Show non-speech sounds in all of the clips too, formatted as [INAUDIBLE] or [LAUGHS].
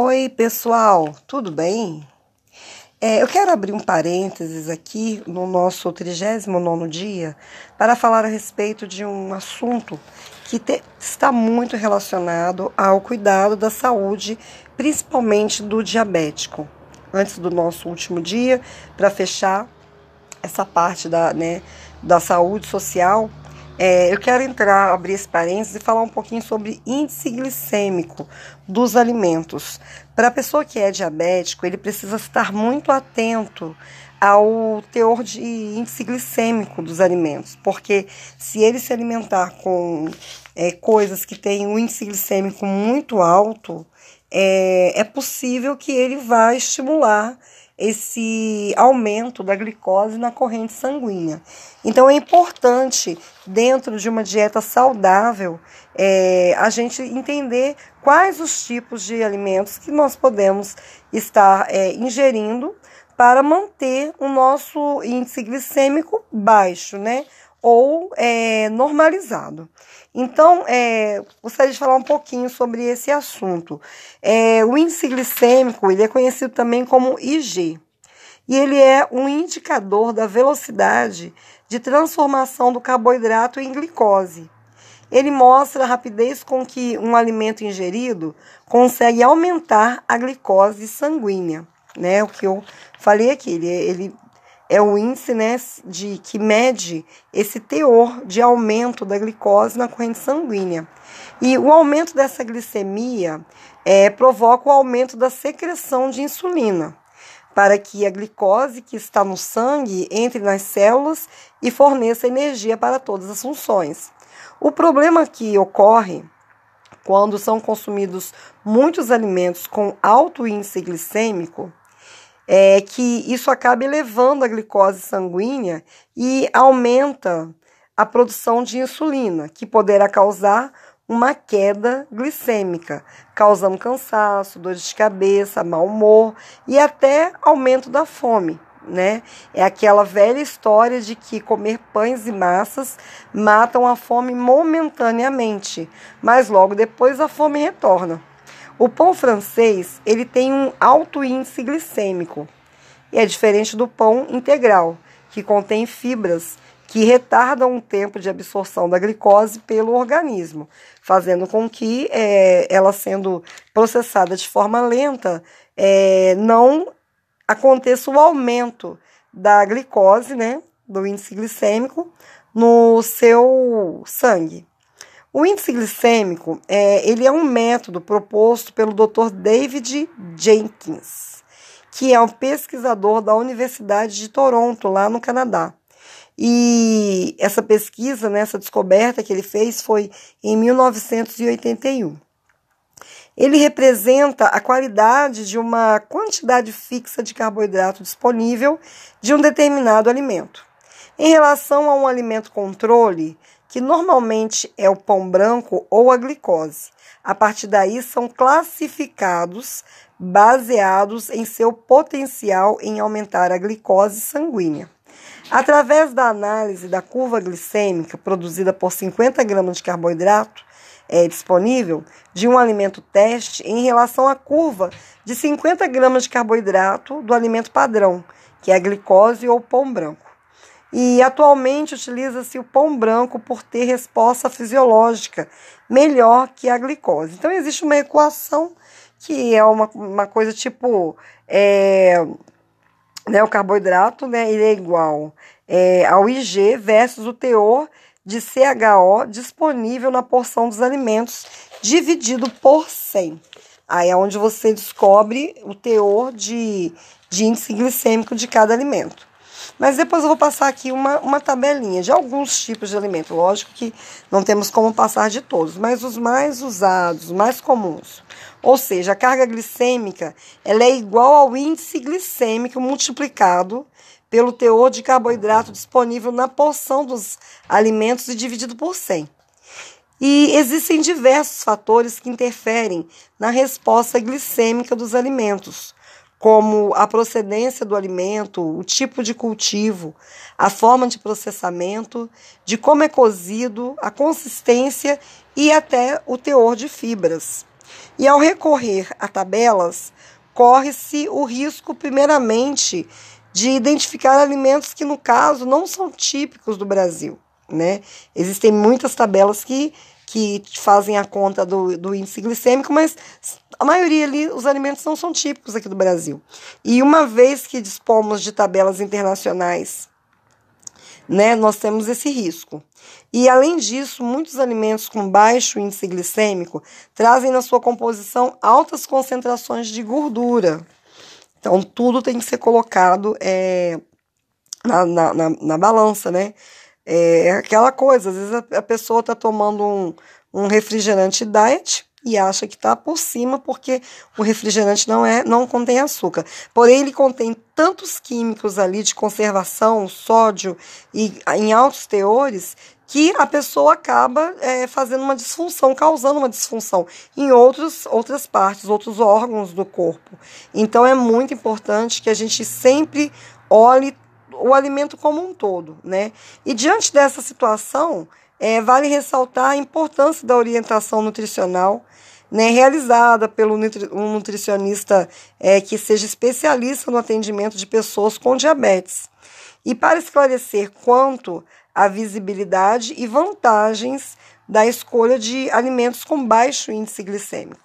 Oi, pessoal, tudo bem? É, eu quero abrir um parênteses aqui no nosso 39 dia para falar a respeito de um assunto que te, está muito relacionado ao cuidado da saúde, principalmente do diabético. Antes do nosso último dia, para fechar essa parte da, né, da saúde social, é, eu quero entrar, abrir esse parênteses e falar um pouquinho sobre índice glicêmico dos alimentos. Para a pessoa que é diabético, ele precisa estar muito atento ao teor de índice glicêmico dos alimentos, porque se ele se alimentar com é, coisas que têm um índice glicêmico muito alto, é, é possível que ele vá estimular esse aumento da glicose na corrente sanguínea. Então é importante, dentro de uma dieta saudável, é, a gente entender quais os tipos de alimentos que nós podemos estar é, ingerindo para manter o nosso índice glicêmico baixo, né? Ou é, normalizado. Então, é, gostaria de falar um pouquinho sobre esse assunto. É, o índice glicêmico ele é conhecido também como IG, e ele é um indicador da velocidade de transformação do carboidrato em glicose. Ele mostra a rapidez com que um alimento ingerido consegue aumentar a glicose sanguínea, né? O que eu falei aqui, ele, ele é o índice né, de, que mede esse teor de aumento da glicose na corrente sanguínea. E o aumento dessa glicemia é, provoca o aumento da secreção de insulina, para que a glicose que está no sangue entre nas células e forneça energia para todas as funções. O problema que ocorre quando são consumidos muitos alimentos com alto índice glicêmico é que isso acaba elevando a glicose sanguínea e aumenta a produção de insulina, que poderá causar uma queda glicêmica, causando cansaço, dores de cabeça, mau humor e até aumento da fome. Né? É aquela velha história de que comer pães e massas matam a fome momentaneamente, mas logo depois a fome retorna. O pão francês ele tem um alto índice glicêmico e é diferente do pão integral, que contém fibras que retardam o tempo de absorção da glicose pelo organismo, fazendo com que é, ela sendo processada de forma lenta é, não aconteça o aumento da glicose, né, do índice glicêmico no seu sangue. O índice glicêmico é, ele é um método proposto pelo Dr. David Jenkins, que é um pesquisador da Universidade de Toronto, lá no Canadá. E essa pesquisa, né, essa descoberta que ele fez foi em 1981. Ele representa a qualidade de uma quantidade fixa de carboidrato disponível de um determinado alimento. Em relação a um alimento controle, que normalmente é o pão branco ou a glicose. A partir daí são classificados baseados em seu potencial em aumentar a glicose sanguínea. Através da análise da curva glicêmica produzida por 50 gramas de carboidrato é, disponível de um alimento teste em relação à curva de 50 gramas de carboidrato do alimento padrão, que é a glicose ou pão branco. E atualmente utiliza-se o pão branco por ter resposta fisiológica melhor que a glicose. Então existe uma equação que é uma, uma coisa tipo é, né, o carboidrato, né, ele é igual é, ao IG versus o teor de CHO disponível na porção dos alimentos dividido por 100. Aí é onde você descobre o teor de, de índice glicêmico de cada alimento. Mas depois eu vou passar aqui uma, uma tabelinha de alguns tipos de alimento. Lógico que não temos como passar de todos, mas os mais usados, os mais comuns. Ou seja, a carga glicêmica ela é igual ao índice glicêmico multiplicado pelo teor de carboidrato disponível na porção dos alimentos e dividido por 100. E existem diversos fatores que interferem na resposta glicêmica dos alimentos, como a procedência do alimento, o tipo de cultivo, a forma de processamento, de como é cozido, a consistência e até o teor de fibras. E ao recorrer a tabelas, corre-se o risco, primeiramente, de identificar alimentos que, no caso, não são típicos do Brasil. Né? Existem muitas tabelas que, que fazem a conta do, do índice glicêmico, mas a maioria ali, os alimentos não são típicos aqui do Brasil. E uma vez que dispomos de tabelas internacionais, né, nós temos esse risco. E além disso, muitos alimentos com baixo índice glicêmico trazem na sua composição altas concentrações de gordura. Então, tudo tem que ser colocado é, na, na, na, na balança, né? É aquela coisa, às vezes a, a pessoa está tomando um, um refrigerante diet e acha que está por cima porque o refrigerante não é não contém açúcar. Porém, ele contém tantos químicos ali de conservação, sódio e em altos teores que a pessoa acaba é, fazendo uma disfunção, causando uma disfunção em outros, outras partes, outros órgãos do corpo. Então é muito importante que a gente sempre olhe o alimento como um todo, né? E diante dessa situação, é, vale ressaltar a importância da orientação nutricional né, realizada pelo um nutricionista é, que seja especialista no atendimento de pessoas com diabetes. E para esclarecer quanto a visibilidade e vantagens da escolha de alimentos com baixo índice glicêmico.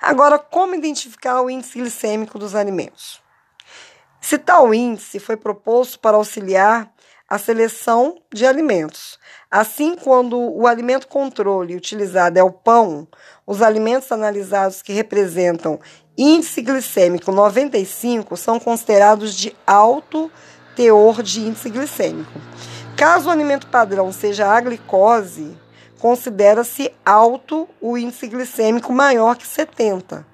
Agora, como identificar o índice glicêmico dos alimentos? Se tal índice foi proposto para auxiliar a seleção de alimentos. Assim, quando o alimento controle utilizado é o pão, os alimentos analisados que representam índice glicêmico 95 são considerados de alto teor de índice glicêmico. Caso o alimento padrão seja a glicose, considera-se alto o índice glicêmico maior que 70.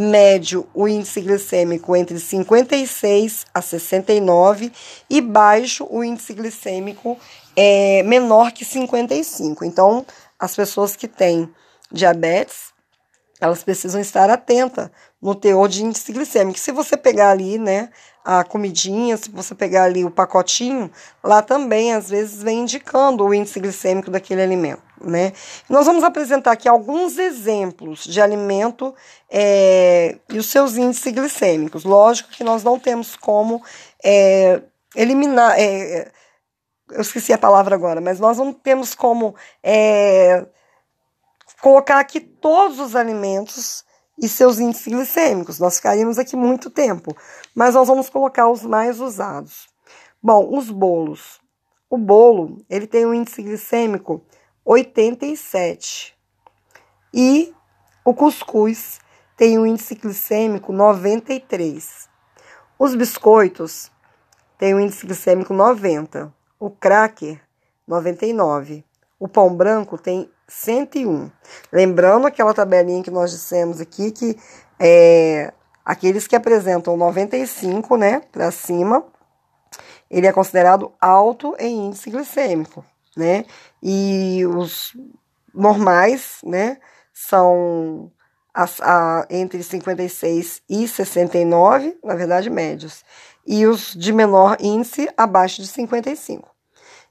Médio, o índice glicêmico entre 56 a 69 e baixo, o índice glicêmico é menor que 55. Então, as pessoas que têm diabetes, elas precisam estar atentas no teor de índice glicêmico. Se você pegar ali, né, a comidinha, se você pegar ali o pacotinho, lá também às vezes vem indicando o índice glicêmico daquele alimento, né? Nós vamos apresentar aqui alguns exemplos de alimento é, e os seus índices glicêmicos. Lógico que nós não temos como é, eliminar, é, eu esqueci a palavra agora, mas nós não temos como é, colocar aqui todos os alimentos e seus índices glicêmicos. Nós ficaríamos aqui muito tempo, mas nós vamos colocar os mais usados. Bom, os bolos. O bolo, ele tem um índice glicêmico 87. E o cuscuz tem um índice glicêmico 93. Os biscoitos têm um índice glicêmico 90. O cracker, 99. O pão branco tem 101. Lembrando aquela tabelinha que nós dissemos aqui que é, aqueles que apresentam 95, né, para cima, ele é considerado alto em índice glicêmico, né? E os normais, né, são a, entre 56 e 69, na verdade, médios. E os de menor índice abaixo de 55.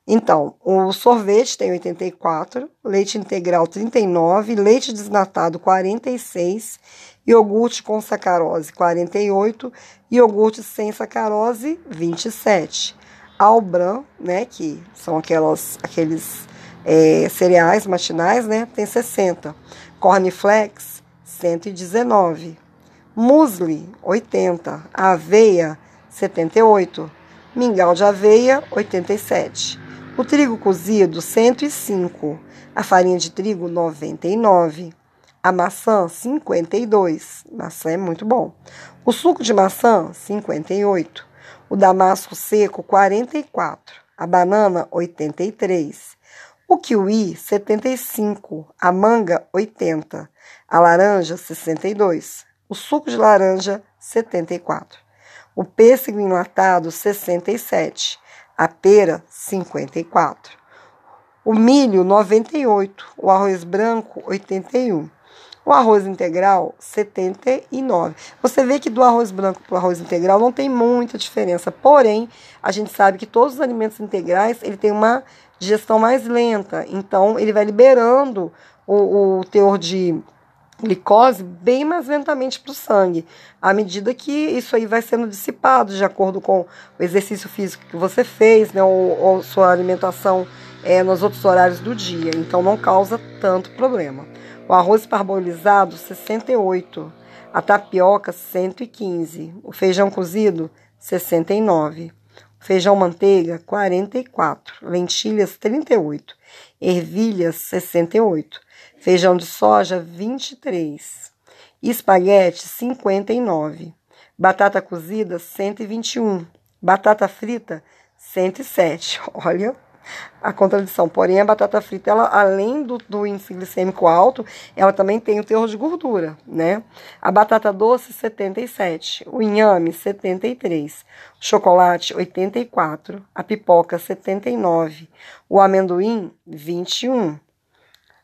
Então, o sorvete tem 84, leite integral 39, leite desnatado 46, iogurte com sacarose 48, iogurte sem sacarose 27. Albran, né, que são aquelas, aqueles é, cereais matinais, né, tem 60. Cornflakes 119. Musli 80, aveia 78, mingau de aveia 87. O trigo cozido, 105. A farinha de trigo, 99. A maçã, 52. Maçã é muito bom. O suco de maçã, 58. O damasco seco, 44. A banana, 83. O kiwi, 75. A manga, 80. A laranja, 62. O suco de laranja, 74. O pêssego enlatado, 67 a pera 54, o milho 98, o arroz branco 81, o arroz integral 79. Você vê que do arroz branco para o arroz integral não tem muita diferença, porém a gente sabe que todos os alimentos integrais ele tem uma digestão mais lenta, então ele vai liberando o, o teor de glicose bem mais lentamente para o sangue, à medida que isso aí vai sendo dissipado, de acordo com o exercício físico que você fez, né, ou, ou sua alimentação é, nos outros horários do dia. Então não causa tanto problema. O arroz parbolizado, 68. A tapioca, 115. O feijão cozido, 69. O feijão manteiga, 44. Lentilhas, 38. Ervilhas, 68 feijão de soja 23, espaguete 59, batata cozida 121, batata frita 107. [LAUGHS] Olha a contradição. Porém, a batata frita, ela, além do, do, índice glicêmico alto, ela também tem o teor de gordura, né? A batata doce, 77. O inhame, 73. O chocolate, 84. A pipoca, 79. O amendoim, 21.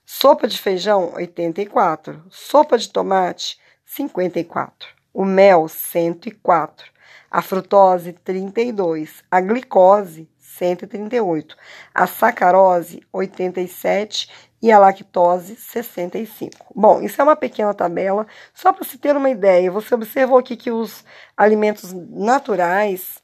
Sopa de feijão, 84. Sopa de tomate, 54. O mel, 104. A frutose, 32. A glicose, 138. A sacarose, 87. E a lactose, 65. Bom, isso é uma pequena tabela, só para se ter uma ideia. Você observou aqui que os alimentos naturais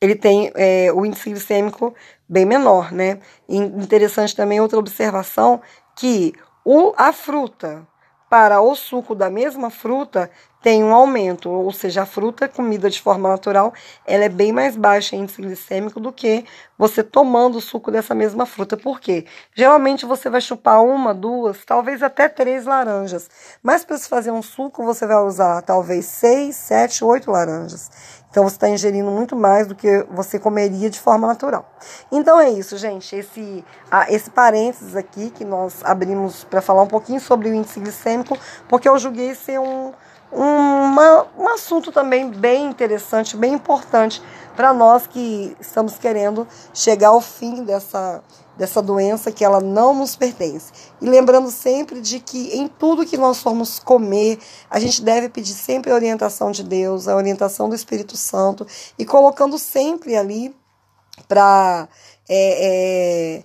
ele tem é, o índice glicêmico bem menor, né? E interessante também outra observação que o, a fruta para o suco da mesma fruta tem um aumento, ou seja, a fruta comida de forma natural, ela é bem mais baixa em índice glicêmico do que você tomando o suco dessa mesma fruta. Por quê? Geralmente você vai chupar uma, duas, talvez até três laranjas. Mas para se fazer um suco, você vai usar talvez seis, sete, oito laranjas. Então você está ingerindo muito mais do que você comeria de forma natural. Então é isso, gente. Esse, esse parênteses aqui que nós abrimos para falar um pouquinho sobre o índice glicêmico, porque eu julguei ser um uma, um assunto também bem interessante, bem importante para nós que estamos querendo chegar ao fim dessa, dessa doença que ela não nos pertence. E lembrando sempre de que em tudo que nós formos comer, a gente deve pedir sempre a orientação de Deus, a orientação do Espírito Santo e colocando sempre ali para. É, é,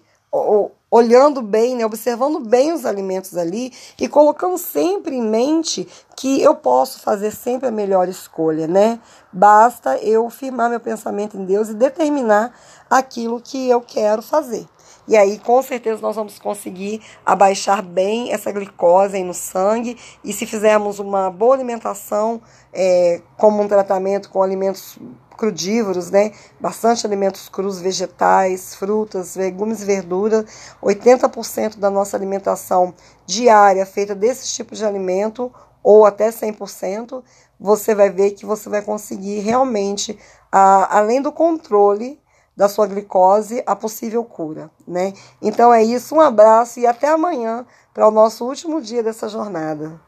olhando bem, né, observando bem os alimentos ali e colocando sempre em mente que eu posso fazer sempre a melhor escolha, né? Basta eu firmar meu pensamento em Deus e determinar aquilo que eu quero fazer. E aí, com certeza, nós vamos conseguir abaixar bem essa glicose no sangue. E se fizermos uma boa alimentação, é, como um tratamento com alimentos crudívoros, né? Bastante alimentos crus, vegetais, frutas, legumes e verduras. 80% da nossa alimentação diária feita desse tipo de alimento, ou até 100%, você vai ver que você vai conseguir realmente, a, além do controle da sua glicose, a possível cura, né? Então é isso, um abraço e até amanhã para o nosso último dia dessa jornada.